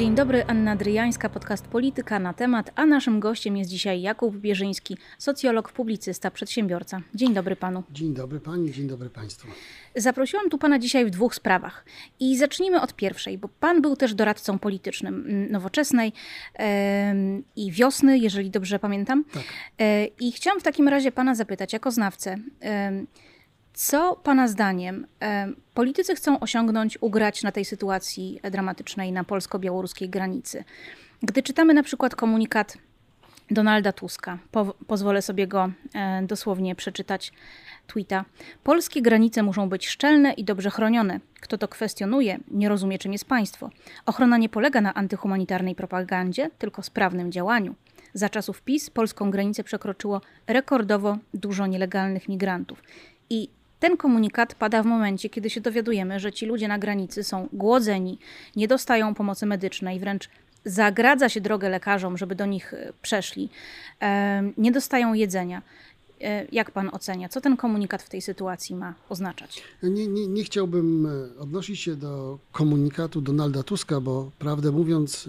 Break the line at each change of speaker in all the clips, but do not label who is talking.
Dzień dobry, Anna Dryjańska, podcast Polityka na temat, a naszym gościem jest dzisiaj Jakub Bierzyński, socjolog, publicysta, przedsiębiorca. Dzień dobry panu.
Dzień dobry pani, dzień dobry państwu.
Zaprosiłam tu pana dzisiaj w dwóch sprawach. I zacznijmy od pierwszej, bo pan był też doradcą politycznym mm, nowoczesnej em, i wiosny, jeżeli dobrze pamiętam.
Tak.
E, I chciałam w takim razie pana zapytać, jako znawcę, em, co pana zdaniem em, politycy chcą osiągnąć, ugrać na tej sytuacji dramatycznej na polsko-białoruskiej granicy? Gdy czytamy na przykład komunikat Donalda Tuska, po, pozwolę sobie go e, dosłownie przeczytać, tweeta. Polskie granice muszą być szczelne i dobrze chronione. Kto to kwestionuje, nie rozumie, czym jest państwo. Ochrona nie polega na antyhumanitarnej propagandzie, tylko sprawnym działaniu. Za czasów PiS polską granicę przekroczyło rekordowo dużo nielegalnych migrantów. I ten komunikat pada w momencie, kiedy się dowiadujemy, że ci ludzie na granicy są głodzeni, nie dostają pomocy medycznej, wręcz zagradza się drogę lekarzom, żeby do nich e, przeszli, nie dostają jedzenia. E, Jak pan ocenia, co ten komunikat w tej sytuacji ma oznaczać?
Nie, nie, nie chciałbym e, odnosić się do komunikatu Donalda Tuska, bo prawdę mówiąc,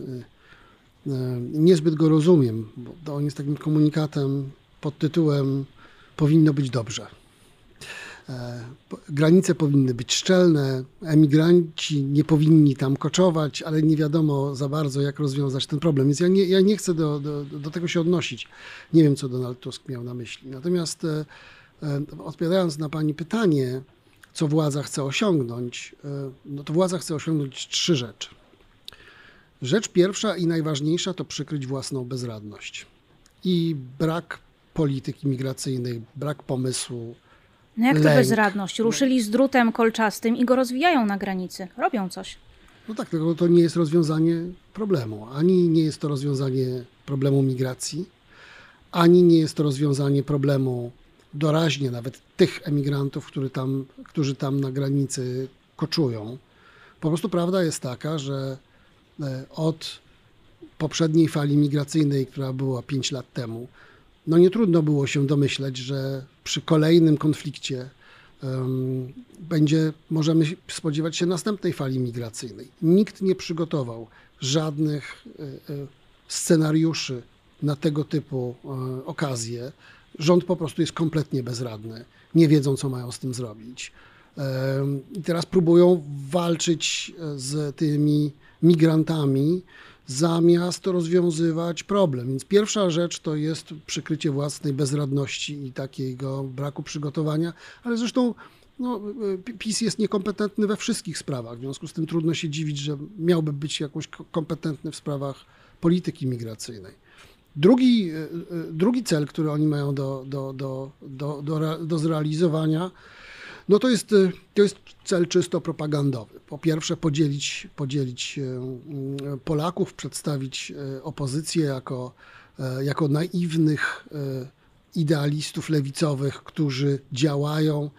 niezbyt go rozumiem, bo on jest takim komunikatem pod tytułem Powinno być dobrze. E, Granice powinny być szczelne, emigranci nie powinni tam koczować, ale nie wiadomo za bardzo, jak rozwiązać ten problem. Więc ja nie, ja nie chcę do, do, do tego się odnosić. Nie wiem, co Donald Tusk miał na myśli. Natomiast e, e, odpowiadając na Pani pytanie, co władza chce osiągnąć, no to władza chce osiągnąć trzy rzeczy. Rzecz pierwsza i najważniejsza to przykryć własną bezradność i brak polityki migracyjnej, brak pomysłu,
No jak to
Lęk.
bezradność? Ruszyli z drutem kolczastym i go rozwijają na granicy. Robią coś.
No tak, tylko to nie jest rozwiązanie problemu. Ani nie jest to rozwiązanie problemu migracji, ani nie jest to rozwiązanie problemu doraźnie nawet tych emigrantów, którzy tam, którzy tam na granicy koczują. Po prostu prawda jest taka, że e, od poprzedniej fali migracyjnej, która była 5 lat temu, no nie trudno było się domyśleć, że przy kolejnym konflikcie em, będzie, możemy spodziewać się następnej fali migracyjnej. Nikt nie przygotował żadnych e, e, scenariuszy na tego typu e, okazje. Rząd po prostu jest kompletnie bezradny. Nie wiedzą, co mają z tym zrobić. I teraz próbują walczyć z tymi migrantami, zamiast rozwiązywać problem. Więc pierwsza rzecz to jest przykrycie własnej bezradności i takiego braku przygotowania, ale zresztą no, PiS jest niekompetentny we wszystkich sprawach. W związku z tym trudno się dziwić, że miałby być jakoś ko- kompetentny w sprawach polityki migracyjnej. Drugi, e, e, drugi cel, który oni mają do, do, do, do, do, do zrealizowania, no to jest, e, to jest cel czysto propagandowy. Po pierwsze, podzielić, podzielić e, mm, Polaków, przedstawić opozycję jako, jako naiwnych idealistów lewicowych, którzy działają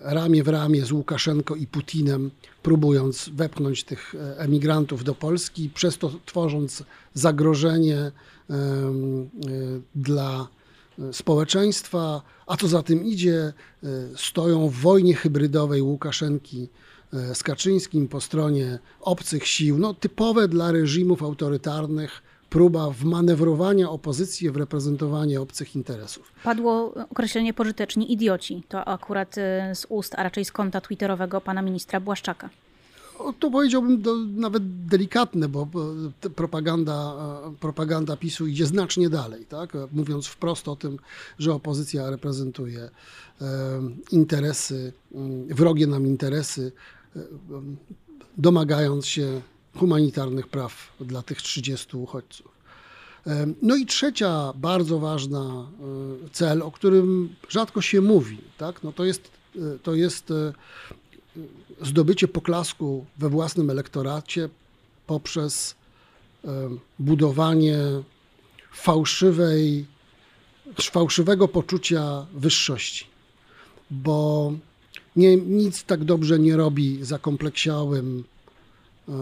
ramię w ramię z Łukaszenko i Putinem, próbując wepchnąć tych emigrantów do Polski, przez to tworząc zagrożenie dla społeczeństwa, a co za tym idzie, e, stoją w wojnie hybrydowej Łukaszenki e, z Kaczyńskim po stronie obcych sił, no typowe dla reżimów autorytarnych, próba wmanewrowania opozycji w reprezentowanie obcych interesów.
Padło określenie pożyteczni idioci. To akurat e, z ust, a raczej z konta twitterowego pana ministra Błaszczaka.
O, To powiedziałbym do, nawet delikatne, bo propaganda, propaganda PiSu idzie znacznie dalej, tak? mówiąc wprost o tym, że opozycja reprezentuje interesy, mm, wrogie nam interesy, domagając się humanitarnych praw dla tych 30 uchodźców. No i trzecia bardzo ważna cel, o którym rzadko się mówi, tak? no to jest, e, to jest e, zdobycie poklasku we własnym elektoracie poprzez em, budowanie fałszywej, fałszywego poczucia wyższości, bo nie, nic tak dobrze nie robi zakompleksiałym e,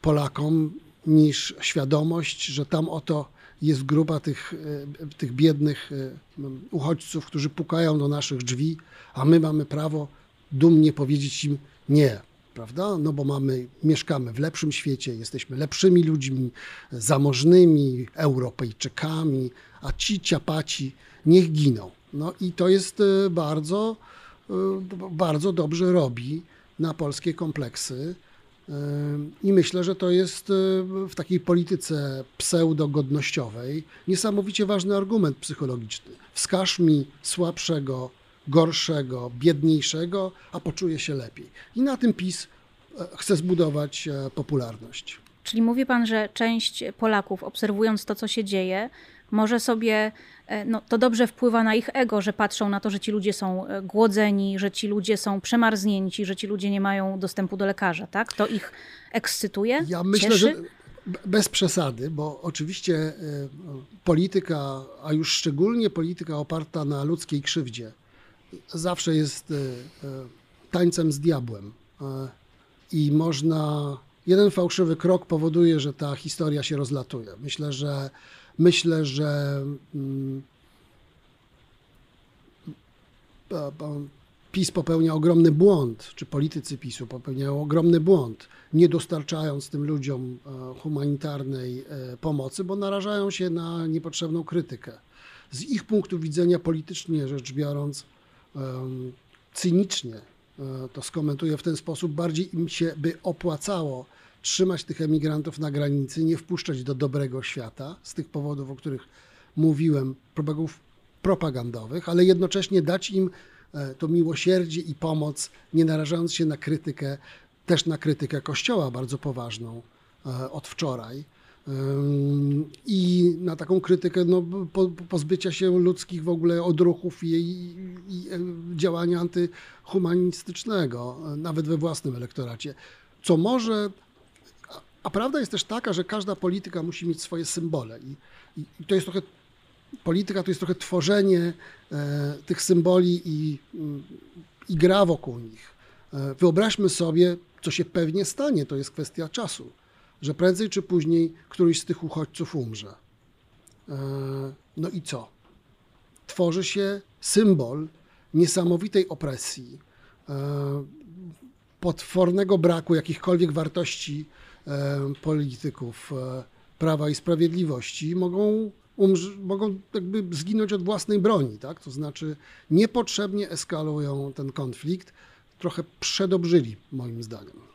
Polakom niż świadomość, że tam oto jest grupa tych, e, tych biednych e, uchodźców, którzy pukają do naszych drzwi, a my mamy prawo dumnie powiedzieć im nie. prawda? No bo mamy, mieszkamy w lepszym świecie, jesteśmy lepszymi ludźmi, zamożnymi Europejczykami, a ci ciapaci niech giną. No i to jest e, bardzo, e, bardzo dobrze robi na polskie kompleksy. E, I myślę, że to jest w takiej polityce pseudogodnościowej niesamowicie ważny argument psychologiczny. Wskaż mi słabszego, gorszego, biedniejszego, a poczuję się lepiej. I na tym PiS chce zbudować popularność.
Czyli mówi pan, że część Polaków, obserwując to, co się dzieje, może sobie, e, no, to dobrze wpływa na ich ego, że patrzą na to, że ci ludzie są e, głodzeni, że ci ludzie są przemarznięci, że ci ludzie nie mają dostępu do lekarza, tak? To ich ekscytuje?
Ja myślę,
cieszy?
że bez przesady, bo oczywiście e, polityka, a już szczególnie polityka oparta na ludzkiej krzywdzie, zawsze jest tańcem z diabłem. I można. Jeden fałszywy krok powoduje, że ta historia się rozlatuje. Myślę, że Myślę, że mm, PiS popełnia ogromny błąd, czy politycy PiSu popełniają ogromny błąd, nie dostarczając tym ludziom e, humanitarnej e, pomocy, bo narażają się na niepotrzebną krytykę. Z ich punktu widzenia, politycznie rzecz biorąc, cynicznie e, to skomentuję w ten sposób, bardziej im się by opłacało trzymać tych emigrantów na granicy, nie wpuszczać do dobrego świata z tych powodów, o których mówiłem, propagów propagandowych, ale jednocześnie dać im e, to miłosierdzie i pomoc, nie narażając się na krytykę, też na krytykę Kościoła bardzo poważną e, od wczoraj. I na taką krytykę no, pozbycia się ludzkich w ogóle odruchów i, i, i e, działania antyhumanistycznego, nawet we własnym elektoracie. Co może a prawda jest też taka, że każda polityka musi mieć swoje symbole. I, i to jest trochę, polityka to jest trochę tworzenie e, tych symboli i, mm, i gra wokół nich. E, wyobraźmy sobie, co się pewnie stanie, to jest kwestia czasu, że prędzej czy później któryś z tych uchodźców umrze. E, no i co? Tworzy się symbol niesamowitej opresji, e, potwornego braku jakichkolwiek wartości E, polityków Prawa i Sprawiedliwości mogą, umrz- mogą jakby zginąć od własnej broni, tak? To znaczy niepotrzebnie eskalują ten konflikt, trochę przedobrzyli moim zdaniem.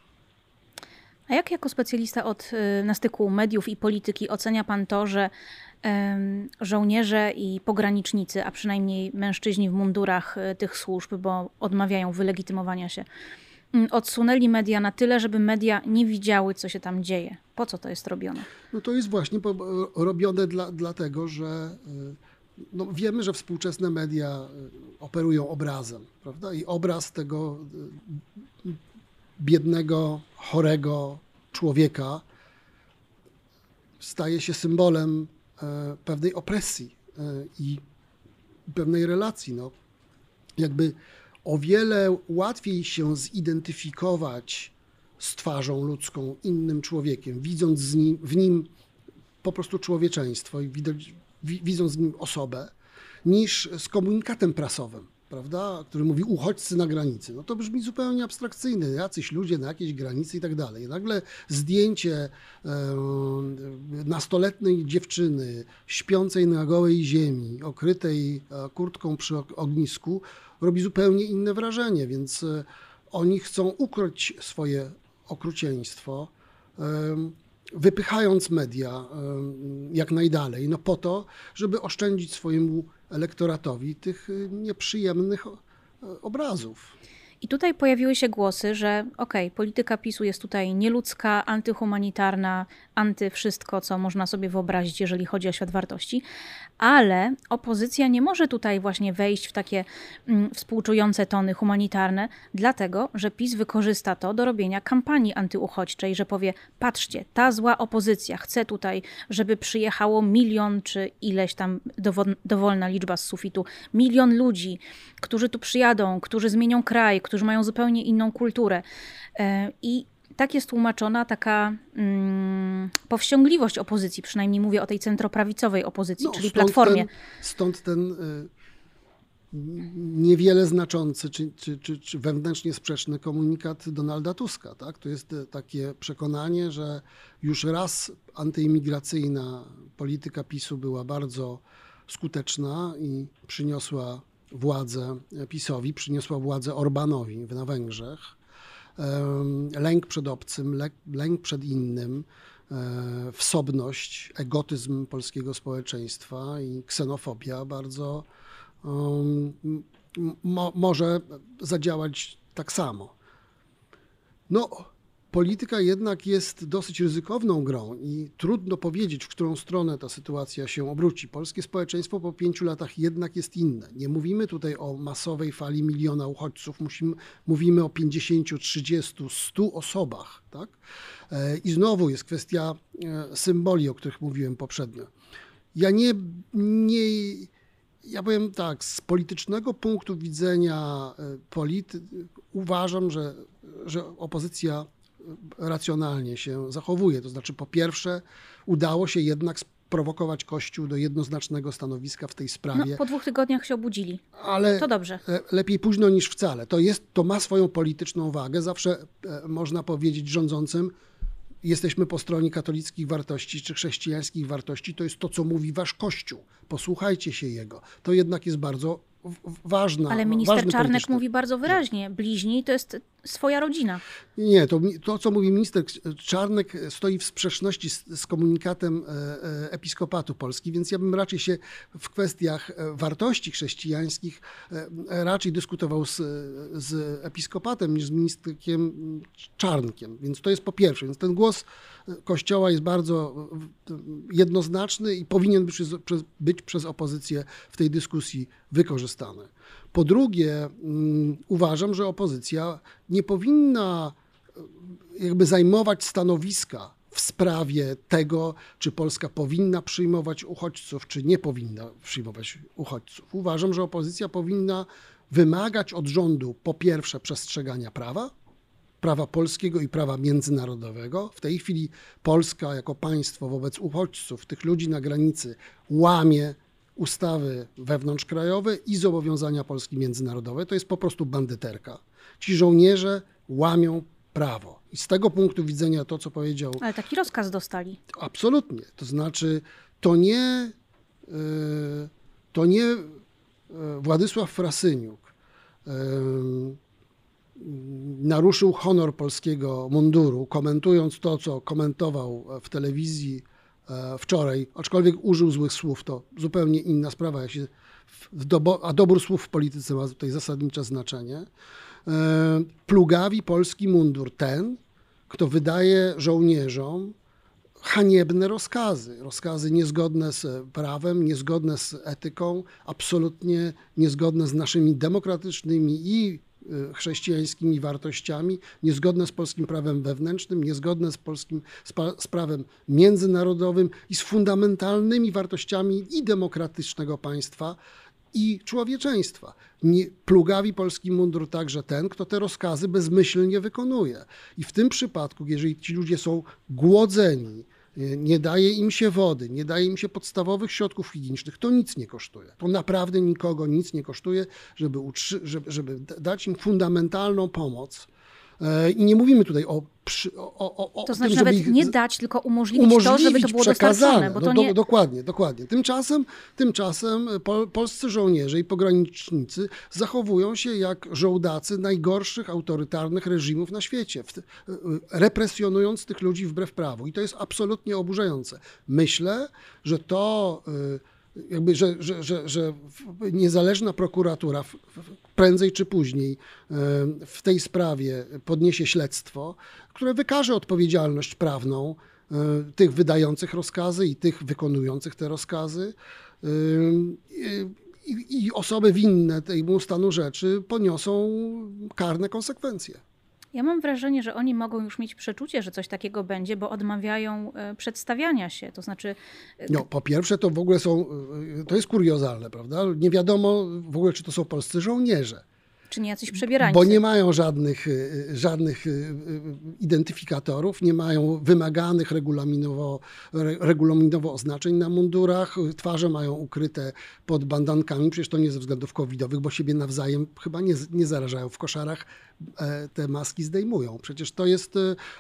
A jak jako specjalista od y, na styku mediów i polityki ocenia pan to, że żołnierze i pogranicznicy, a przynajmniej mężczyźni w mundurach y, tych służb, bo odmawiają wylegitymowania się, Mm, odsunęli media na tyle, żeby media nie widziały, co się tam dzieje. Po co to jest robione?
No to jest właśnie robione dla, dlatego, że y, no wiemy, że współczesne media operują obrazem, prawda? I obraz tego biednego, chorego człowieka staje się symbolem pewnej opresji i pewnej relacji. No, jakby o wiele łatwiej się zidentyfikować z twarzą ludzką, innym człowiekiem, widząc nim, w nim po prostu człowieczeństwo i widząc w nim osobę, niż z komunikatem prasowym, prawda, który mówi uchodźcy na granicy. No to brzmi zupełnie abstrakcyjnie, jacyś ludzie na jakiejś granicy i tak dalej. Nagle zdjęcie e, nastoletniej dziewczyny śpiącej na gołej ziemi, okrytej e, kurtką przy ognisku, robi zupełnie inne wrażenie, więc e, oni chcą ukryć swoje okrucieństwo, wypychając media jak najdalej, no po to, żeby oszczędzić swojemu elektoratowi tych e, nieprzyjemnych obrazów.
I tutaj pojawiły się głosy, że okej, okay, polityka PiSu jest tutaj nieludzka, antyhumanitarna, anty wszystko, co można sobie wyobrazić, jeżeli chodzi o świat wartości, ale opozycja nie może tutaj właśnie wejść w takie mm, współczujące tony humanitarne, dlatego że PiS wykorzysta to do robienia kampanii antyuchodźczej, że powie: patrzcie, ta zła opozycja chce tutaj, żeby przyjechało milion czy ileś tam dowolna liczba z sufitu, milion ludzi, którzy tu przyjadą, którzy zmienią kraj, którzy mają zupełnie inną kulturę. E, I tak jest tłumaczona taka mm, powściągliwość opozycji, przynajmniej mówię o tej centroprawicowej opozycji, no, czyli Platformie.
Ten, stąd ten y, niewiele znaczący czy, czy, czy, czy wewnętrznie sprzeczny komunikat Donalda Tuska. Tak? To jest e, takie przekonanie, że już raz antyimigracyjna polityka PiSu była bardzo skuteczna i przyniosła władzę PiSowi, przyniosła władzę Orbanowi na Węgrzech. Lęk przed obcym, lęk przed innym, e, wsobność, egotyzm polskiego społeczeństwa i ksenofobia bardzo mo, może zadziałać tak samo. No, polityka jednak jest dosyć ryzykowną grą i trudno powiedzieć, w którą stronę ta sytuacja się obróci. Polskie społeczeństwo po pięciu latach jednak jest inne. Nie mówimy tutaj o masowej fali miliona uchodźców, musimy, mówimy o 50, 30, 100 osobach. Tak? E, I znowu jest kwestia e, symboli, o których mówiłem poprzednio. Ja nie, nie ja powiem tak, z politycznego punktu widzenia e, polity, uważam, że, że opozycja racjonalnie się zachowuje. To znaczy, po pierwsze, udało się jednak sprowokować Kościół do jednoznacznego stanowiska w tej sprawie.
No, po dwóch tygodniach się obudzili.
Ale
to dobrze.
E, lepiej późno niż wcale. To, jest, to ma swoją polityczną wagę. Zawsze e, można powiedzieć rządzącym, jesteśmy po stronie katolickich wartości czy chrześcijańskich wartości, to jest to, co mówi wasz Kościół. Posłuchajcie się jego. To jednak jest bardzo ważna.
Ale minister Czarnek mówi bardzo wyraźnie, bliźni to jest swoja rodzina.
Nie, to, to co mówi minister Czarnek stoi w sprzeczności z, z, komunikatem e, e, Episkopatu Polski, więc ja bym raczej się w kwestiach e, wartości chrześcijańskich raczej dyskutował z, z Episkopatem niż z ministrem Czarnkiem. Więc to jest po pierwsze. Więc ten głos Kościoła jest bardzo jednoznaczny i powinien być być przez opozycję w tej dyskusji wykorzystany. Po drugie, mm, uważam, że opozycja nie powinna e, jakby zajmować stanowiska w sprawie tego, czy Polska powinna przyjmować uchodźców, czy nie powinna przyjmować uchodźców. Uważam, że opozycja powinna wymagać od rządu po pierwsze przestrzegania prawa, prawa polskiego i prawa międzynarodowego. W tej chwili Polska jako państwo wobec uchodźców, tych ludzi na granicy, łamie ustawy wewnątrzkrajowe i zobowiązania Polski międzynarodowe. To jest po prostu bandyterka. Ci żołnierze łamią prawo. I z tego punktu widzenia to, co powiedział.
Ale taki rozkaz dostali.
Absolutnie. To znaczy, to nie, e, to nie e, Władysław Frasyniuk e, naruszył honor polskiego munduru, komentując to, co komentował w telewizji wczoraj, aczkolwiek użył złych słów, to zupełnie inna sprawa, jak się dobo, a dobór słów w polityce ma tutaj zasadnicze znaczenie. E, plugawi polski mundur ten, kto wydaje żołnierzom haniebne rozkazy, rozkazy niezgodne z prawem, niezgodne z etyką, absolutnie niezgodne z naszymi demokratycznymi i chrześcijańskimi wartościami, niezgodne z polskim prawem wewnętrznym, niezgodne z polskim z prawem międzynarodowym i z fundamentalnymi wartościami i demokratycznego państwa, i człowieczeństwa. Nie, plugawi polski mundur także ten, kto te rozkazy bezmyślnie wykonuje. I w tym przypadku, jeżeli ci ludzie są głodzeni, nie daje im się wody, nie daje im się podstawowych środków higienicznych, to nic nie kosztuje. To naprawdę nikogo nic nie kosztuje, żeby, żeby, żeby dać im fundamentalną pomoc. E, I nie mówimy tutaj o o, o,
o to znaczy tym, nawet nie dać, tylko umożliwić, umożliwić to, żeby to było dostarczone. Bo to
nie... do, dokładnie, dokładnie. Tymczasem, tymczasem pol, polscy żołnierze i pogranicznicy zachowują się jak żołdacy najgorszych autorytarnych reżimów na świecie, w, represjonując tych ludzi wbrew prawu. I to jest absolutnie oburzające. Myślę, że to... Y, jakby, że, że, że, że niezależna prokuratura prędzej czy później e, w tej sprawie podniesie śledztwo, które wykaże odpowiedzialność prawną e, tych wydających rozkazy i tych wykonujących te rozkazy. E, I, i osoby winne temu stanu rzeczy poniosą karne konsekwencje.
Ja mam wrażenie, że oni mogą już mieć przeczucie, że coś takiego będzie, bo odmawiają e, przedstawiania się. To znaczy.
E, no, po pierwsze, to w ogóle są. E, to jest kuriozalne, prawda? Nie wiadomo w ogóle, czy to są polscy żołnierze.
Czy nie jacyś przebierańcy?
Bo nie mają żadnych, y, żadnych y, y, identyfikatorów, nie mają wymaganych regulaminowo, re- regulaminowo oznaczeń na mundurach, twarze mają ukryte pod bandankami, przecież to nie ze względów covidowych, bo siebie nawzajem chyba nie, nie zarażają w koszarach, e, te maski zdejmują. Przecież to jest,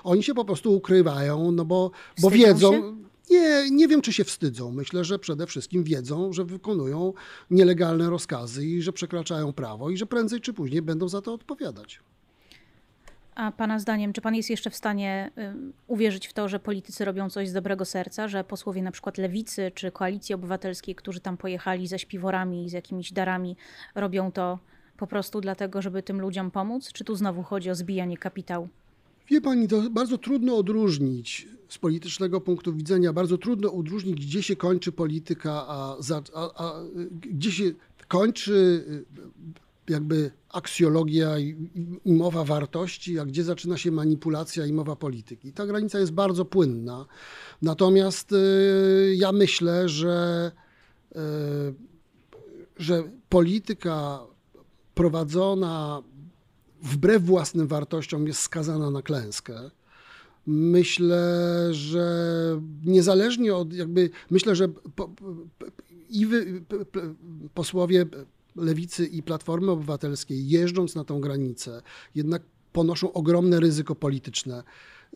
oni się po prostu ukrywają, no bo, bo
Wstydzą
wiedzą...
się?
Nie, nie wiem, czy się wstydzą. Myślę, że przede wszystkim wiedzą, że wykonują nielegalne rozkazy i że przekraczają prawo i że prędzej czy później będą za to odpowiadać.
A pana zdaniem, czy pan jest jeszcze w stanie ym, uwierzyć w to, że politycy robią coś z dobrego serca, że posłowie na przykład Lewicy czy Koalicji Obywatelskiej, którzy tam pojechali ze śpiworami i z jakimiś darami, robią to po prostu dlatego, żeby tym ludziom pomóc? Czy tu znowu chodzi o zbijanie kapitału?
Wie pani, to bardzo trudno odróżnić z politycznego punktu widzenia, bardzo trudno odróżnić, gdzie się kończy polityka, a, a, a gdzie się kończy y, jakby aksjologia i, i, i mowa wartości, a gdzie zaczyna się manipulacja i mowa polityki. Ta granica jest bardzo płynna. Natomiast y, ja myślę, że, y, że polityka prowadzona wbrew własnym wartościom jest skazana na klęskę. Myślę, że niezależnie od jakby, myślę, że po, i wy, posłowie Lewicy i Platformy Obywatelskiej jeżdżąc na tą granicę, jednak ponoszą ogromne ryzyko polityczne,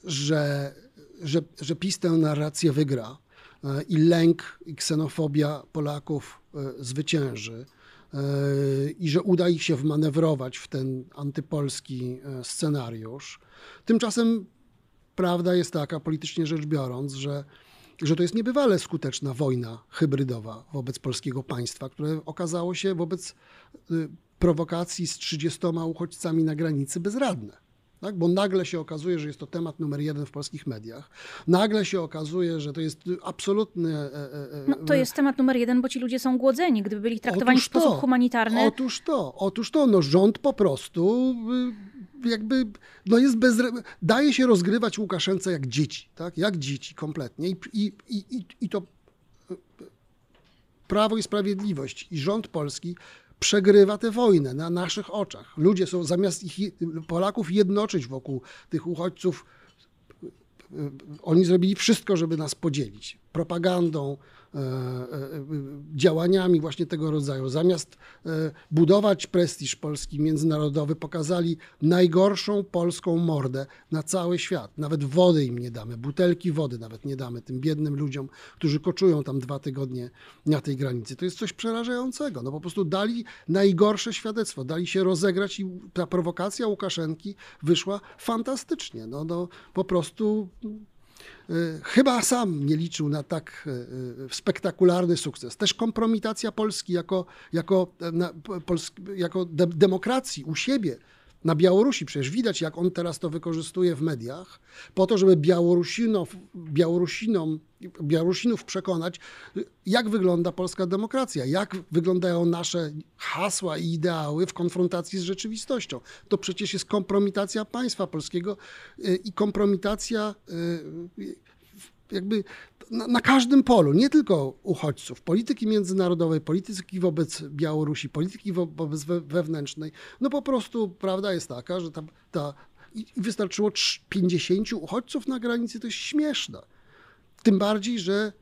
że, że, że PiS tę narrację wygra e, i lęk i ksenofobia Polaków e, zwycięży i że uda ich się wmanewrować w ten antypolski e, scenariusz. Tymczasem prawda jest taka, politycznie rzecz biorąc, że, że to jest niebywale skuteczna wojna hybrydowa wobec polskiego państwa, które okazało się wobec y, prowokacji z 30 uchodźcami na granicy bezradne. Tak? Bo nagle się okazuje, że jest to temat numer jeden w polskich mediach. Nagle się okazuje, że to jest absolutny. e, e, e,
No, to jest temat numer jeden, bo ci ludzie są głodzeni. Gdyby byli traktowani
Otóż
w sposób
to.
humanitarny,
Otóż to, otóż to, no rząd po prostu y, jakby, no jest bez, daje się rozgrywać Łukaszence jak dzieci, tak, jak dzieci kompletnie i, i, i, i- to y, Prawo i Sprawiedliwość i rząd polski przegrywa tę wojnę na naszych oczach. Ludzie są, zamiast ich, Polaków jednoczyć wokół tych uchodźców, oni zrobili wszystko, żeby nas podzielić. Propagandą, działaniami właśnie tego rodzaju. Zamiast e, budować prestiż polski międzynarodowy, pokazali najgorszą polską mordę na cały świat. Nawet wody im nie damy, butelki wody nawet nie damy tym biednym ludziom, którzy koczują tam dwa tygodnie na tej granicy. To jest coś przerażającego. No po prostu dali najgorsze świadectwo, dali się rozegrać i ta prowokacja Łukaszenki wyszła fantastycznie. No, no po prostu chyba sam nie liczył na tak y, y, spektakularny sukces. Też kompromitacja Polski jako, jako, jako de, demokracji u siebie. Na Białorusi przecież widać, jak on teraz to wykorzystuje w mediach, po to, żeby Białorusinów, Białorusinom, Białorusinów przekonać, jak wygląda polska demokracja, jak wyglądają nasze hasła i ideały w konfrontacji z rzeczywistością. To przecież jest kompromitacja państwa polskiego y, i kompromitacja y, jakby na, na, każdym polu, nie tylko uchodźców, polityki międzynarodowej, polityki wobec Białorusi, polityki wo, wobec we, wewnętrznej. No po prostu prawda jest taka, że ta, ta i wystarczyło 50 uchodźców na granicy, to jest śmieszne. Tym bardziej, że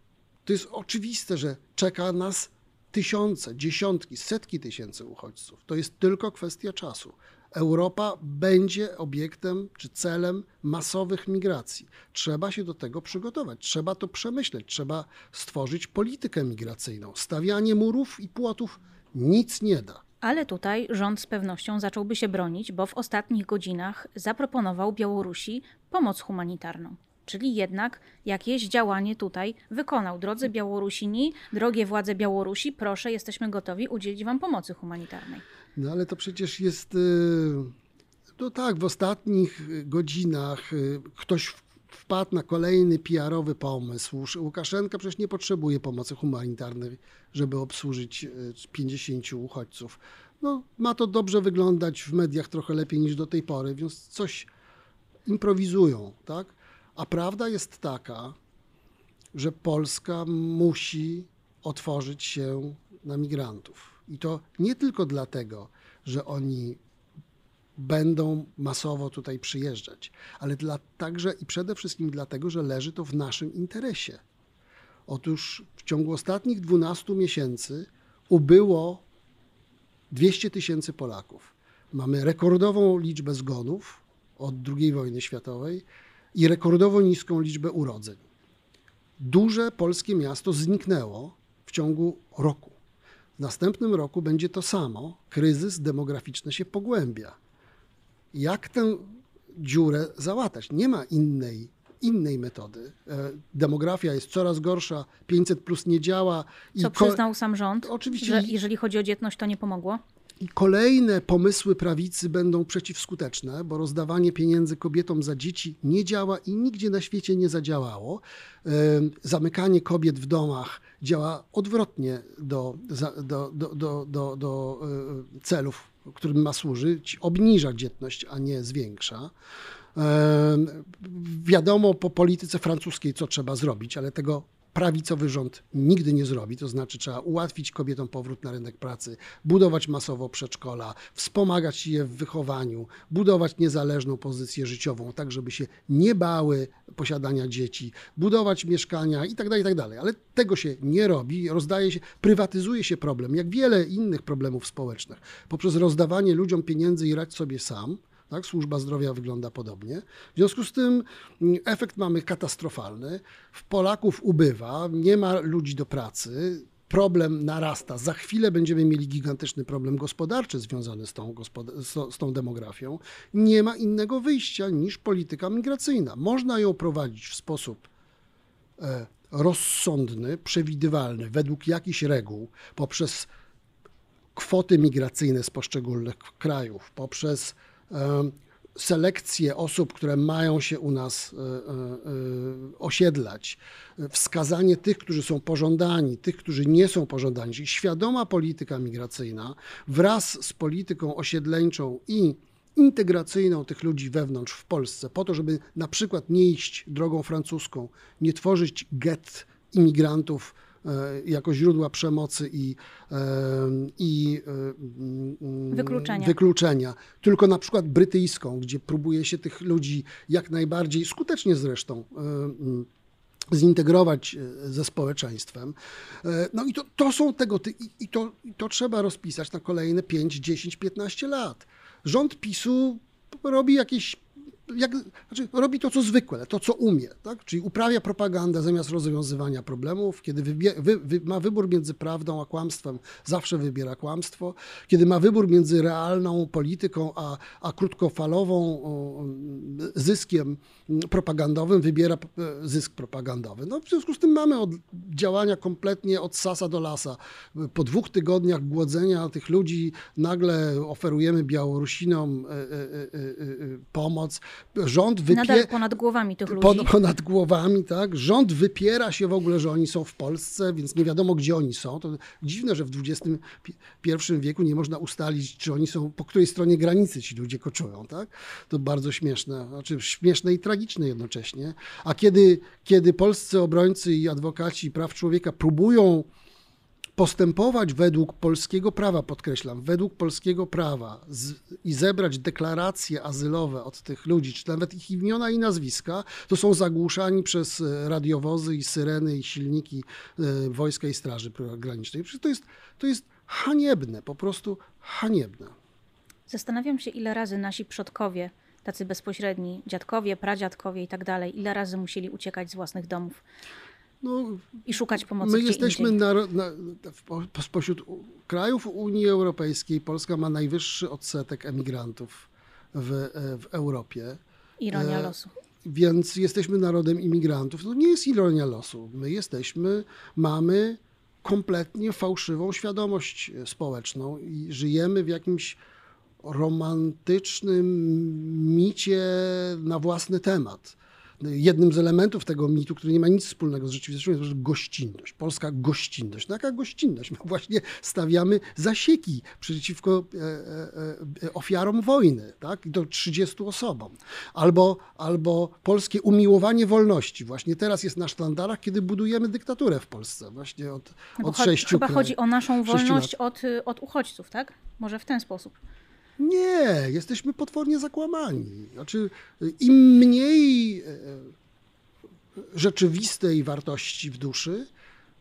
to jest oczywiste, że czeka nas tysiące, dziesiątki, setki tysięcy uchodźców. To jest tylko kwestia czasu. Europa będzie obiektem czy celem masowych migracji. Trzeba się do tego przygotować, trzeba to przemyśleć, trzeba stworzyć politykę migracyjną. Stawianie murów i płotów nic nie da.
Ale tutaj rząd z pewnością zacząłby się bronić, bo w ostatnich godzinach zaproponował Białorusi pomoc humanitarną. Czyli jednak jakieś działanie tutaj wykonał. Drodzy Białorusini, drogie władze Białorusi, proszę, jesteśmy gotowi udzielić wam pomocy humanitarnej.
No ale to przecież jest. No tak, w ostatnich godzinach ktoś wpadł na kolejny PR-owy pomysł. Łukaszenka przecież nie potrzebuje pomocy humanitarnej, żeby obsłużyć 50 uchodźców. No, ma to dobrze wyglądać w mediach trochę lepiej niż do tej pory, więc coś improwizują, tak? A prawda jest taka, że Polska musi otworzyć się na migrantów. I to nie tylko dlatego, że oni będą masowo tutaj przyjeżdżać, ale dla, także i przede wszystkim dlatego, że leży to w naszym interesie. Otóż w ciągu ostatnich 12 miesięcy ubyło 200 tysięcy Polaków. Mamy rekordową liczbę zgonów od II wojny światowej i rekordowo niską liczbę urodzeń. Duże polskie miasto zniknęło w ciągu roku. W następnym roku będzie to samo. Kryzys demograficzny się pogłębia. Jak tę dziurę załatać? Nie ma innej, innej metody. E, Demografia jest coraz gorsza, 500 plus nie działa. i
Co przyznał sam rząd,
Oczywiście
że jeżeli chodzi o dzietność, to nie pomogło?
I kolejne pomysły prawicy będą przeciwskuteczne, bo rozdawanie pieniędzy kobietom za dzieci nie działa i nigdzie na świecie nie zadziałało. Zamykanie kobiet w domach działa odwrotnie do, do, do, do, do, y, celów, którym ma służyć. Obniża dzietność, a nie zwiększa. Wiadomo po polityce francuskiej, co trzeba zrobić, ale tego prawicowy rząd nigdy nie zrobi. To znaczy, trzeba ułatwić kobietom powrót na rynek pracy, budować masowo przedszkola, wspomagać je w wychowaniu, budować niezależną pozycję życiową, tak żeby się nie bały posiadania dzieci, budować mieszkania itd. tak itd. Ale tego się nie robi, rozdaje się, prywatyzuje się problem, jak wiele innych problemów społecznych, poprzez rozdawanie ludziom pieniędzy i radź sobie sam. Tak? Służba zdrowia wygląda podobnie. W związku z tym mm, efekt mamy katastrofalny. W Polaków ubywa, nie ma ludzi do pracy, problem narasta. Za chwilę będziemy mieli gigantyczny problem gospodarczy związany z tą, z, tą demografią. Nie ma innego wyjścia niż polityka migracyjna. Można ją prowadzić w sposób e, rozsądny, przewidywalny, według jakichś reguł, poprzez kwoty migracyjne z poszczególnych krajów, poprzez selekcję osób, które mają się u nas e, e, e, osiedlać, e, wskazanie tych, którzy są pożądani, tych, którzy nie są pożądani, czyli świadoma polityka migracyjna wraz z polityką osiedleńczą i integracyjną tych ludzi wewnątrz w Polsce, po to, żeby na przykład nie iść drogą francuską, nie tworzyć get imigrantów e, jako źródła przemocy i, e, i e,
Wykluczenia.
wykluczenia, tylko na przykład brytyjską, gdzie próbuje się tych ludzi jak najbardziej skutecznie zresztą e, mm, zintegrować e, ze społeczeństwem. E, No i to, to są tego, i, to, i to trzeba rozpisać na kolejne 5, 10, 15 lat. Rząd PiSu robi jakieś, jak, znaczy robi to, co zwykle, to, co umie, tak? czyli uprawia propagandę zamiast rozwiązywania problemów. Kiedy wybie, wy, wy, ma wybór między prawdą a kłamstwem, zawsze wybiera kłamstwo. Kiedy ma wybór między realną polityką a, a krótkofalową o, zyskiem propagandowym, wybiera e, zysk propagandowy. No, w związku z tym mamy od działania kompletnie od sasa do lasa. Po dwóch tygodniach głodzenia tych ludzi nagle oferujemy Białorusinom e, e, e, pomoc. Rząd
Nadal
wypie...
ponad głowami tych ludzi.
Pon- ponad głowami, tak? Rząd wypiera się w ogóle, że oni są w Polsce, więc nie wiadomo, gdzie oni są. To dziwne, że w XXI wieku nie można ustalić, czy oni są, po której stronie granicy ci ludzie koczują, tak? To bardzo śmieszne, znaczy śmieszne i tragiczne jednocześnie. A kiedy, kiedy polscy obrońcy i adwokaci praw człowieka próbują postępować według polskiego prawa, podkreślam, według polskiego prawa z, i zebrać deklaracje azylowe od tych ludzi, czy nawet ich imiona i nazwiska, to są zagłuszani przez e, radiowozy i syreny i silniki e, Wojska i Straży Granicznej. To jest, to jest haniebne, po prostu haniebne.
Zastanawiam się, ile razy nasi przodkowie, tacy bezpośredni, dziadkowie, pradziadkowie i tak dalej, ile razy musieli uciekać z własnych domów
No,
i szukać pomocy
My jesteśmy na, na, spośród krajów Unii Europejskiej, Polska ma najwyższy odsetek emigrantów w, e, w Europie.
Ironia
e,
losu.
Więc jesteśmy narodem imigrantów. To nie jest ironia losu. My jesteśmy, mamy kompletnie fałszywą świadomość e, społeczną i żyjemy w jakimś romantycznym micie na własny temat. Jednym z elementów tego mitu, który nie ma nic wspólnego z rzeczywistością, jest gościnność. Polska gościnność. No jaka gościnność? My właśnie stawiamy zasieki przeciwko e, e, e, ofiarom wojny, tak? I to 30 osobom. Albo, albo polskie umiłowanie wolności. Właśnie teraz jest na sztandarach, kiedy budujemy dyktaturę w Polsce. Właśnie od,
No
od sześciu
chyba chodzi o naszą wolność od, y, od uchodźców, tak? Może w ten sposób.
Nie, jesteśmy potwornie zakłamani. Znaczy, im mniej e, rzeczywistej wartości w duszy,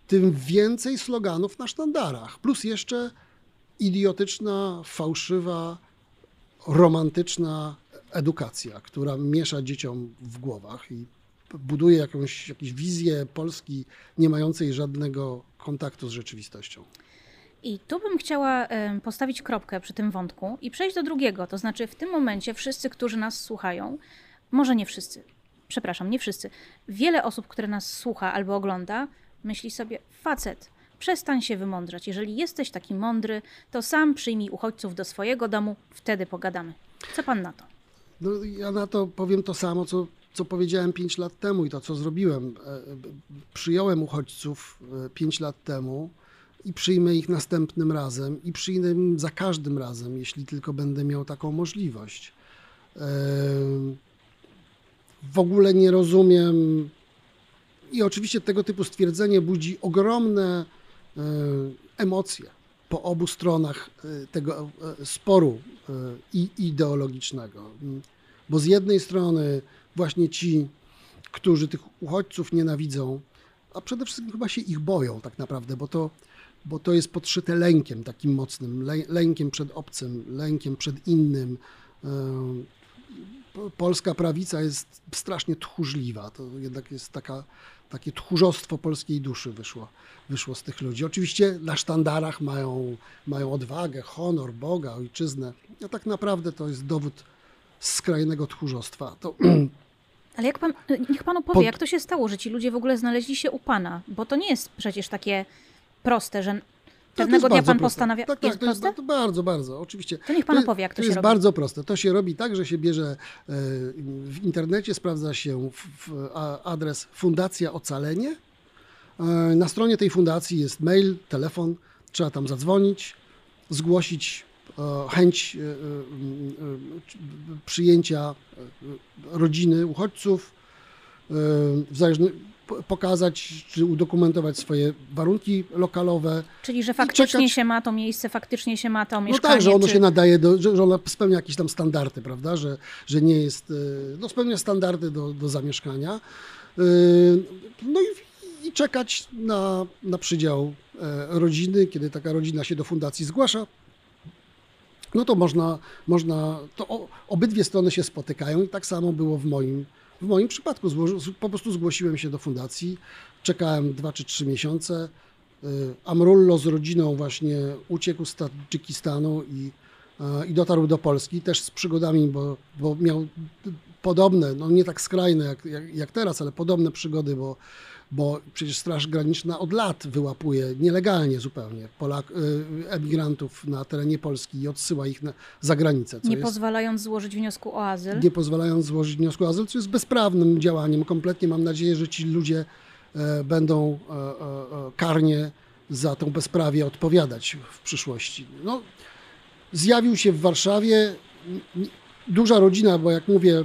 tym więcej sloganów na sztandarach. Plus jeszcze idiotyczna, fałszywa, romantyczna edukacja, która miesza dzieciom w głowach i buduje jakąś, jakąś wizję Polski nie mającej żadnego kontaktu z rzeczywistością.
I tu bym chciała postawić kropkę przy tym wątku i przejść do drugiego. To znaczy, w tym momencie wszyscy, którzy nas słuchają, może nie wszyscy, przepraszam, nie wszyscy, wiele osób, które nas słucha albo ogląda, myśli sobie: facet, przestań się wymądrzać. Jeżeli jesteś taki mądry, to sam przyjmij uchodźców do swojego domu, wtedy pogadamy. Co pan na to?
No, ja na to powiem to samo, co, co powiedziałem 5 lat temu i to, co zrobiłem. E, e, Przyjąłem uchodźców 5 lat temu i przyjmę ich następnym razem i przyjmę za każdym razem, jeśli tylko będę miał taką możliwość. W ogóle nie rozumiem i oczywiście tego typu stwierdzenie budzi ogromne emocje po obu stronach e, tego e, sporu e, ideologicznego. Bo z jednej strony właśnie ci, którzy tych uchodźców nienawidzą, a przede wszystkim chyba się ich boją tak naprawdę, bo to, bo to jest podszyte lękiem takim mocnym, lę- lękiem przed obcym, lękiem przed innym. E, po- Polska prawica jest strasznie tchórzliwa. To jednak jest taka, takie tchórzostwo polskiej duszy wyszło, wyszło z tych ludzi. Oczywiście na sztandarach mają, mają odwagę, honor, Boga, ojczyznę. A tak naprawdę to jest dowód skrajnego tchórzostwa. To,
Ale jak pan, niech pan opowie,
Pod-
jak to się stało, że ci ludzie w ogóle znaleźli się u pana? Bo to nie jest przecież takie proste, że
to
pewnego
jest
dnia pan
proste.
postanawia.
Tak, tak,
jest
to jest
proste?
ba- bardzo, bardzo, oczywiście.
To niech pan
To-
opowie, jak to,
to
się
jest
robi.
bardzo proste. To się robi tak, że się bierze e, w internecie, sprawdza się adres Fundacja Ocalenie. E, Na stronie tej fundacji jest mail, telefon, trzeba tam zadzwonić, zgłosić e, chęć przyjęcia rodziny uchodźców, w zależny, po- pokazać czy udokumentować swoje warunki lokalowe,
Czyli, że faktycznie się ma to miejsce, faktycznie się ma to
no
mieszkanie.
tak, że ono
czy...
się nadaje, do, że, że ono spełnia jakieś tam standardy, prawda, że, że nie jest, y, no spełnia standardy do, do zamieszkania. Y, No i, i czekać na, na przydział e, rodziny, kiedy taka rodzina się do fundacji zgłasza. No to można, można to obydwie strony się spotykają i tak samo było w moim, w moim przypadku. Złoży, po prostu zgłosiłem się do fundacji, czekałem dwa czy trzy miesiące. Y, Amrullo z rodziną właśnie uciekł z Tadżykistanu i, e, i dotarł do Polski, też z przygodami, bo, bo miał podobne, no nie tak skrajne jak, jak, jak teraz, ale podobne przygody, bo, bo przecież Straż Graniczna od lat wyłapuje nielegalnie zupełnie Polak, y, emigrantów na terenie Polski i odsyła ich na, za granicę.
Nie
jest,
pozwalając złożyć wniosku o azyl.
nie pozwalając złożyć wniosku o azyl, co jest bezprawnym działaniem. Kompletnie mam nadzieję, że ci ludzie e, będą e, e, karnie za tą bezprawie odpowiadać w przyszłości. No, zjawił się w Warszawie duża rodzina, bo jak mówię,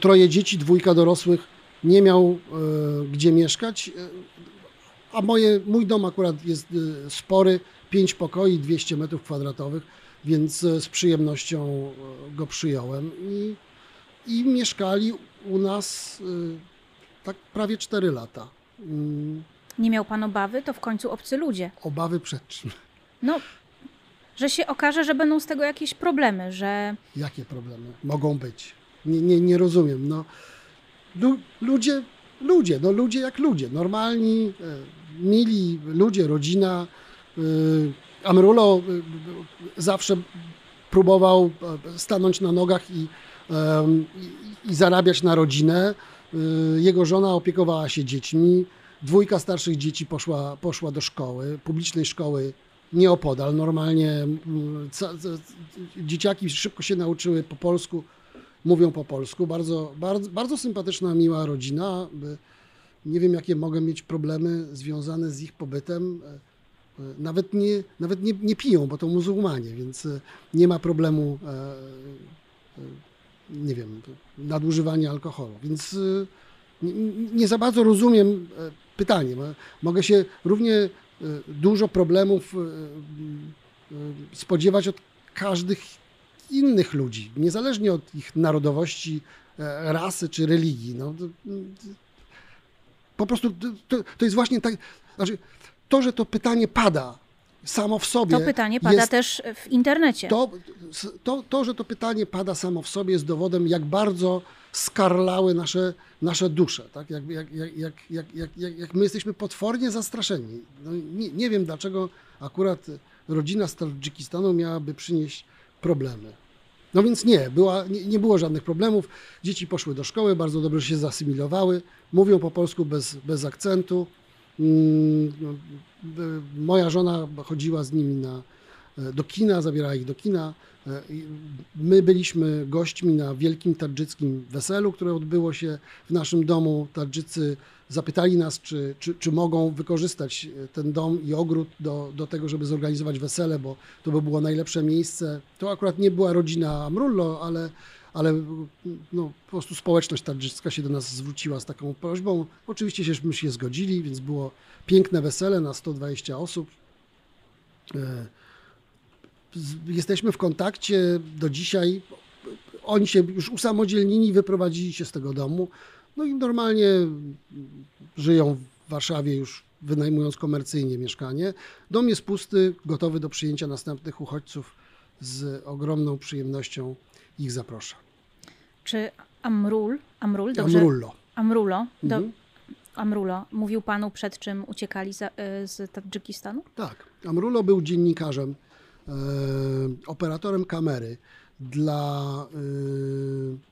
troje dzieci, dwójka dorosłych, nie miał e, gdzie mieszkać, e, a moje, mój dom akurat jest e, spory, pięć pokoi, 200 metrów kwadratowych, więc z przyjemnością go przyjąłem i, i mieszkali u nas tak prawie 4 lata. Mm,
Nie miał pan obawy, to w końcu obcy ludzie.
Obawy przed czym?
No, że się okaże, że będą z tego jakieś problemy, że
Jakie problemy mogą być? Nie, nie, nie rozumiem. No, lu, ludzie, ludzie, no ludzie jak ludzie, normalni, e, mili ludzie, rodzina. E, Amrulo e, zawsze próbował stanąć na nogach i, i, zarabiać na rodzinę. Jego żona opiekowała się dziećmi. Dwójka starszych dzieci poszła, poszła do szkoły, publicznej szkoły nieopodal. Normalnie mm, dzieciaki szybko się nauczyły po polsku, mówią po polsku. Bardzo, bardzo, bardzo sympatyczna, miła rodzina. Nie wiem, jakie mogę mieć problemy związane z ich pobytem. E, Nawet nie, nawet nie, nie piją, bo to muzułmanie, więc e, nie ma problemu, e, nie wiem, nadużywania alkoholu. Więc nie, nie za bardzo rozumiem pytanie. Mo- Mogę się równie dużo problemów spodziewać od każdych innych ludzi, niezależnie od ich narodowości, e, rasy czy religii. No, to, po prostu to, to jest właśnie tak, znaczy to, że to pytanie pada samo w sobie.
To pytanie pada
jest,
też w internecie.
to, to, to, że to pytanie pada samo w sobie jest dowodem, jak bardzo skarlały nasze, nasze dusze. Tak? Jak, jak, jak, jak, jak, jak, jak, jak my jesteśmy potwornie zastraszeni. No, nie, nie wiem, dlaczego akurat rodzina z Tadżykistanu miałaby przynieść problemy. No więc nie, była, nie, nie było żadnych problemów. Dzieci poszły do szkoły, bardzo dobrze się zasymilowały, mówią po polsku bez, bez akcentu. Mm, no, y, Moja żona chodziła z nimi na, e, do kina, zabierała ich do kina. My byliśmy gośćmi na wielkim tadżyckim weselu, które odbyło się w naszym domu. Tadżycy zapytali nas, czy, czy, czy mogą wykorzystać e, ten dom i ogród do, do tego, żeby zorganizować wesele, bo to by było najlepsze miejsce. To akurat nie była rodzina Amrullo, ale, ale no, po prostu społeczność tadżycka się do nas zwróciła z taką prośbą. Oczywiście żeśmy się zgodzili, więc było piękne wesele na 120 osób. E, Jesteśmy w kontakcie do dzisiaj. Oni się już usamodzielnili, wyprowadzili się z tego domu. No i normalnie żyją w Warszawie już wynajmując komercyjnie mieszkanie. Dom jest pusty, gotowy do przyjęcia następnych uchodźców. Z ogromną przyjemnością ich zaprasza.
Czy Amrul, Amrul, dobrze?
Amrullo.
Amrulo, do,
Mhm.
Amrulo mówił panu przed czym uciekali za, y, z Tadżykistanu?
Tak. Amrulo był dziennikarzem, operatorem kamery dla e,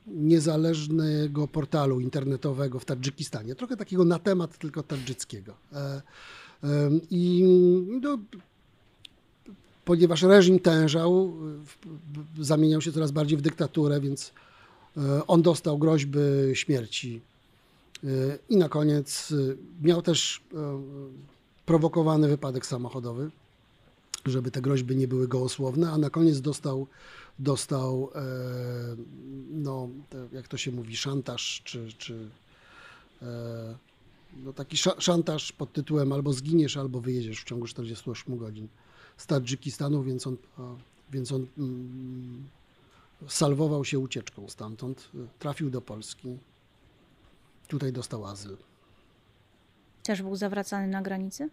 niezależnego portalu internetowego w Tadżykistanie. Trochę takiego na temat tylko tadżyckiego. E, e, I no, ponieważ reżim tężał, zamieniał się coraz bardziej w dyktaturę, więc e, on dostał groźby śmierci. E, I na koniec e, miał też e, prowokowany wypadek samochodowy, żeby te groźby nie były gołosłowne, a na koniec dostał, dostał e, no, jak to się mówi, szantaż, czy, czy e, no, taki sza, szantaż pod tytułem albo zginiesz, albo wyjedziesz w ciągu 48 godzin z Tadżykistanu, więc on, więc on mm, salwował się ucieczką stamtąd, trafił do Polski, tutaj dostał azyl.
Też był zawracany na granicy?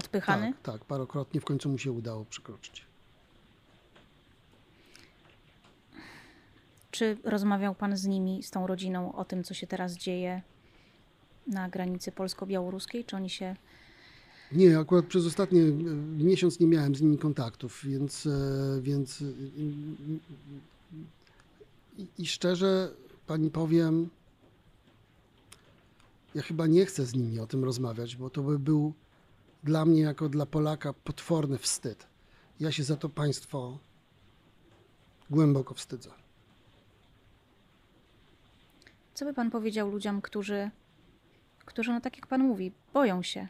Odpychany?
Tak, tak, parokrotnie w końcu mu się udało przekroczyć.
Czy rozmawiał pan z nimi, z tą rodziną o tym, co się teraz dzieje na granicy polsko-białoruskiej? Czy oni się
Nie, akurat przez ostatni e, miesiąc nie miałem z nimi kontaktów, więc, e, więc e, i, i szczerze pani powiem, ja chyba nie chcę z nimi o tym rozmawiać, bo to by był dla mnie jako dla Polaka potworny wstyd. Ja się za to państwo głęboko wstydzę.
Co by pan powiedział ludziom, którzy, którzy, no tak jak pan mówi, boją się?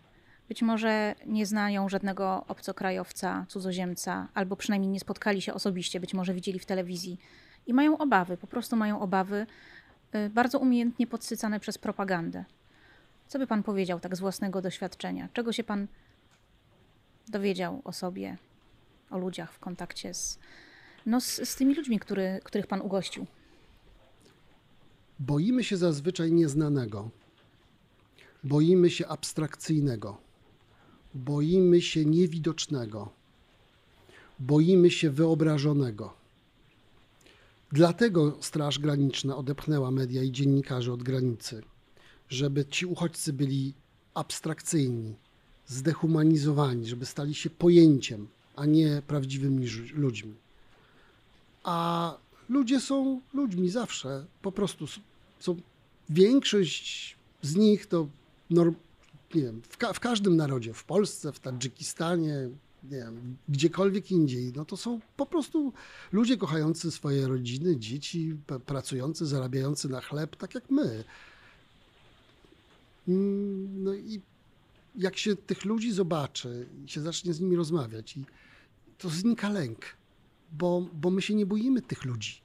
Być może nie znają żadnego obcokrajowca, cudzoziemca, albo przynajmniej nie spotkali się osobiście, być może widzieli w telewizji i mają obawy, po prostu mają obawy, y, bardzo umiejętnie podsycane przez propagandę. Co by pan powiedział tak z własnego doświadczenia? Czego się pan dowiedział o sobie, o ludziach w kontakcie z, no, z, z tymi ludźmi, który, których pan ugościł?
Boimy się zazwyczaj nieznanego. Boimy się abstrakcyjnego. Boimy się niewidocznego. Boimy się wyobrażonego. Dlatego Straż Graniczna odepchnęła media i dziennikarzy od granicy, żeby ci uchodźcy byli abstrakcyjni, zdehumanizowani, żeby stali się pojęciem, a nie prawdziwymi ludźmi. A ludzie są ludźmi zawsze. Po prostu są większość z nich to norm, nie wiem, w, ka- w każdym narodzie, w Polsce, w Tadżykistanie, nie wiem, gdziekolwiek indziej, no to są po prostu ludzie kochający swoje rodziny, dzieci, pracujący, zarabiający na chleb, tak jak my. Mm, No i jak się tych ludzi zobaczy się zacznie z nimi rozmawiać, to znika lęk, bo, bo my się nie boimy tych ludzi.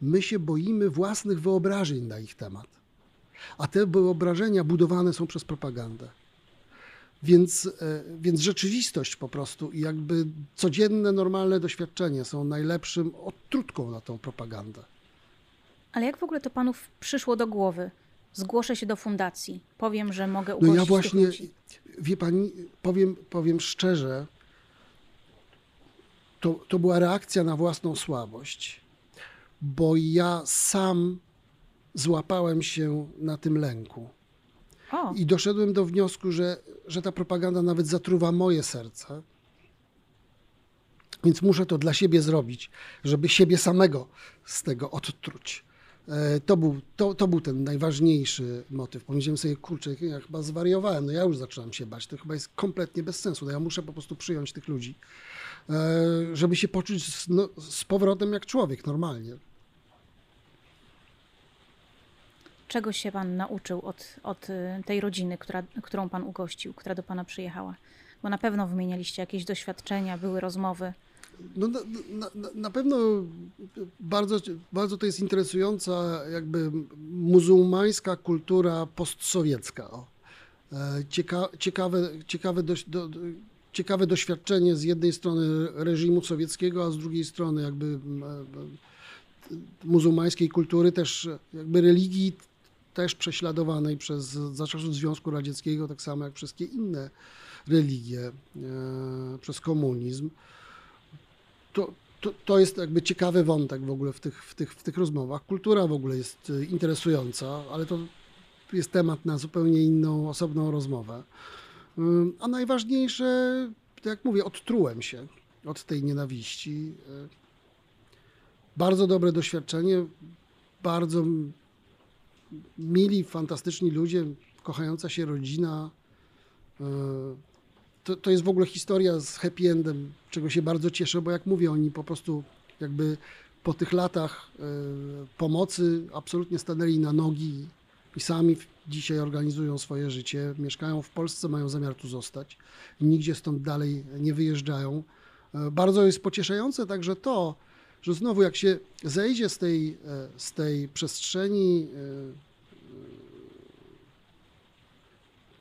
My się boimy własnych wyobrażeń na ich temat. A te wyobrażenia budowane są przez propagandę. Więc, e, więc rzeczywistość po prostu i jakby codzienne, normalne doświadczenie są najlepszym odtrutką na tą propagandę.
Ale jak w ogóle to panów przyszło do głowy? Zgłoszę się do fundacji, powiem, że mogę
No
ugościć
ja
tych
właśnie,
ludzi.
wie pani, powiem, powiem szczerze, to, to była reakcja na własną słabość, bo ja sam złapałem się na tym lęku.
O,
I doszedłem do wniosku, że, że ta propaganda nawet zatruwa moje serce. Więc muszę to dla siebie zrobić, żeby siebie samego z tego odtruć. E, To był, to, to był ten najważniejszy motyw. Pomyślałem sobie, kurczę, ja chyba zwariowałem, no ja już zaczynam się bać, to chyba jest kompletnie bez sensu. No ja muszę po prostu przyjąć tych ludzi, e, żeby się poczuć z, no, z powrotem jak człowiek, normalnie.
czego się pan nauczył od, od y, tej rodziny, która, którą pan ugościł, która do pana przyjechała? Bo na pewno wymienialiście jakieś doświadczenia, były rozmowy.
No, na, na, na- pewno bardzo, bardzo to jest interesująca jakby muzułmańska kultura postsowiecka. E, Cieka, ciekawe, ciekawe, do, do, ciekawe doświadczenie z jednej strony reżimu sowieckiego, a z drugiej strony jakby e, muzułmańskiej kultury, też jakby religii też prześladowanej przez za czasów Związku Radzieckiego, tak samo jak wszystkie inne religie, e, przez komunizm to, to, to jest jakby ciekawy wątek w ogóle w tych, w, tych, w tych rozmowach. Kultura w ogóle jest y, interesująca, ale to jest temat na zupełnie inną, osobną rozmowę. A najważniejsze, tak jak mówię, odtrułem się od tej nienawiści. Y, Bardzo dobre doświadczenie, bardzo mili, fantastyczni ludzie, kochająca się rodzina. Y, to, to jest w ogóle historia z happy endem, czego się bardzo cieszę, bo jak mówię, oni po prostu jakby po tych latach e, pomocy absolutnie stanęli na nogi i sami dzisiaj organizują swoje życie. Mieszkają w Polsce, mają zamiar tu zostać nigdzie stąd dalej nie wyjeżdżają. E, Bardzo jest pocieszające także to, że znowu jak się zejdzie z tej, e, z tej przestrzeni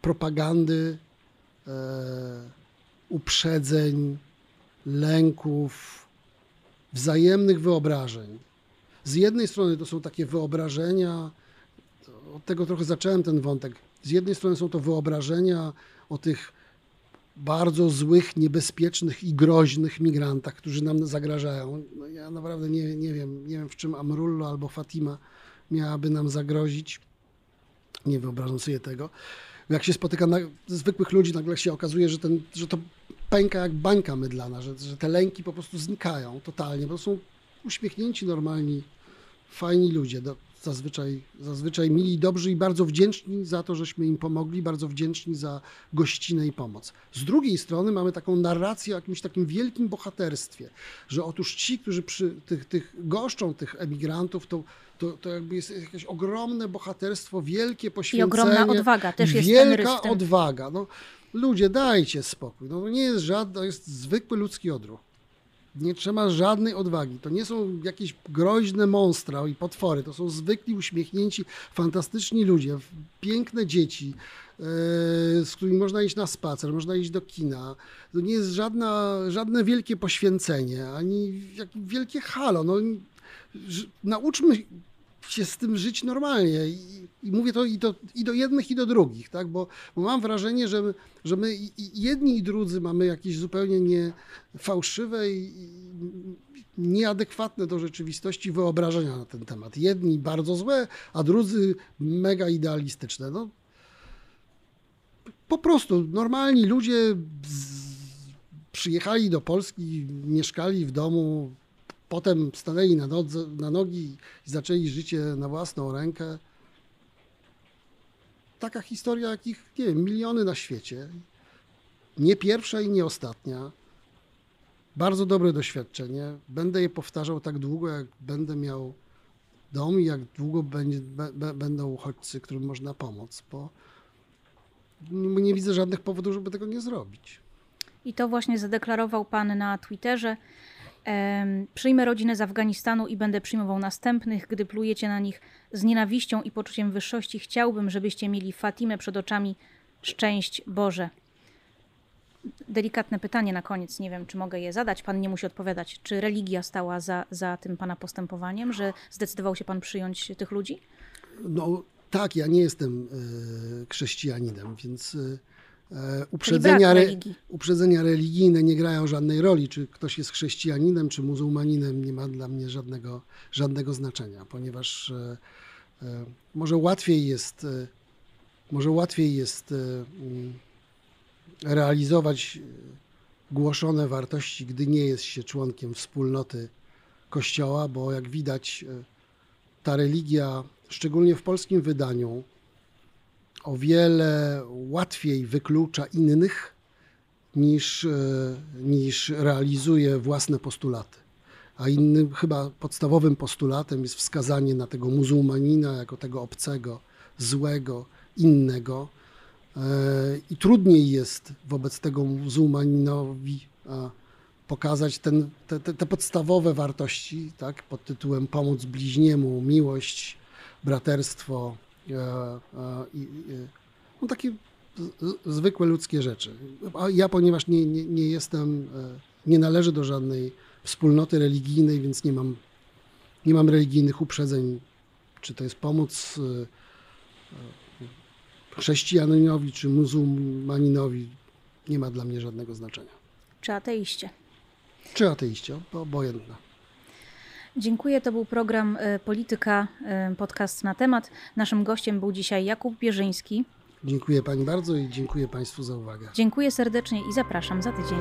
propagandy, uprzedzeń, lęków, wzajemnych wyobrażeń. Z jednej strony to są takie wyobrażenia, od tego trochę zacząłem ten wątek. Z jednej strony są to wyobrażenia o tych bardzo złych, niebezpiecznych i groźnych migrantach, którzy nam zagrażają. No ja naprawdę nie, nie wiem, nie wiem w czym Amrullo albo Fatima miałaby nam zagrozić. Nie wyobrażam sobie tego jak się spotyka na, zwykłych ludzi, nagle się okazuje, że, ten, że to pęka jak bańka mydlana, że, że te lęki po prostu znikają totalnie, bo są uśmiechnięci, normalni, fajni ludzie, do, zazwyczaj, zazwyczaj mili dobrzy i bardzo wdzięczni za to, żeśmy im pomogli, bardzo wdzięczni za gościnę i pomoc. Z drugiej strony mamy taką narrację o jakimś takim wielkim bohaterstwie, że otóż ci, którzy przy tych, tych goszczą tych emigrantów, to, to, to jakby jest jakieś ogromne bohaterstwo, wielkie
I
poświęcenie.
ogromna odwaga też jest
Wielka odwaga. No, ludzie, dajcie spokój. No, to nie jest żadne, to jest zwykły ludzki odruch. Nie trzeba żadnej odwagi. To nie są jakieś groźne monstra i potwory. To są zwykli, uśmiechnięci, fantastyczni ludzie, piękne dzieci, e, z którymi można iść na spacer, można iść do kina. To nie jest żadna, żadne wielkie poświęcenie, ani wielkie halo. No, nauczmy się z tym żyć normalnie. I, i mówię to i, do i do jednych, i do drugich, tak? bo, bo mam wrażenie, że że my jedni i drudzy mamy jakieś zupełnie nie fałszywe i nieadekwatne do rzeczywistości wyobrażenia na ten temat. Jedni bardzo złe, a drudzy mega idealistyczne. No, po prostu normalni ludzie z, przyjechali do Polski, mieszkali w domu, potem stanęli na, nodze, na nogi i zaczęli życie na własną rękę. Taka historia, jakich, nie wiem, miliony na świecie. Nie pierwsza i nie ostatnia. Bardzo dobre doświadczenie. Będę je powtarzał tak długo, jak będę miał dom i jak długo będzie, będą uchodźcy, którym można pomóc, bo nie widzę żadnych powodów, żeby tego nie zrobić.
I to właśnie zadeklarował pan na Twitterze. Przyjmę rodzinę z Afganistanu i będę przyjmował następnych. Gdy plujecie na nich z nienawiścią i poczuciem wyższości, chciałbym, żebyście mieli Fatimę przed oczami. Szczęść Boże. delikatne pytanie na koniec. Nie wiem, czy mogę je zadać. Pan nie musi odpowiadać. Czy religia stała za, za tym pana postępowaniem, że zdecydował się pan przyjąć tych ludzi?
No tak, ja nie jestem e, chrześcijaninem, więc e, uprzedzenia, re, uprzedzenia religijne nie grają żadnej roli. Czy ktoś jest chrześcijaninem, czy muzułmaninem, nie ma dla mnie żadnego, żadnego znaczenia, ponieważ e, e, może łatwiej jest, e, może łatwiej jest e, mm, realizować e, głoszone wartości, gdy nie jest się członkiem wspólnoty Kościoła, bo jak widać, e, ta religia, szczególnie w polskim wydaniu, o wiele łatwiej wyklucza innych niż, e, niż realizuje własne postulaty. A innym, chyba podstawowym postulatem jest wskazanie na tego muzułmanina jako tego obcego, złego, innego. E, I trudniej jest wobec tego muzułmaninowi pokazać ten, te, te, podstawowe wartości, tak, pod tytułem pomóc bliźniemu, miłość, braterstwo no, takie z- z- zwykłe ludzkie rzeczy. A ja, ponieważ nie, nie, nie jestem, e, nie należę do żadnej wspólnoty religijnej, więc nie mam, nie mam religijnych uprzedzeń, czy to jest pomóc e, e, chrześcijaninowi, czy muzułmaninowi, nie ma dla mnie żadnego znaczenia.
Czy ateiście?
Czy ateiście, obojętne.
Dziękuję. To był program e, Polityka, e, podcast na temat. Naszym gościem był dzisiaj Jakub Bierzyński.
Dziękuję Pani bardzo i dziękuję Państwu za uwagę.
Dziękuję serdecznie i zapraszam za tydzień.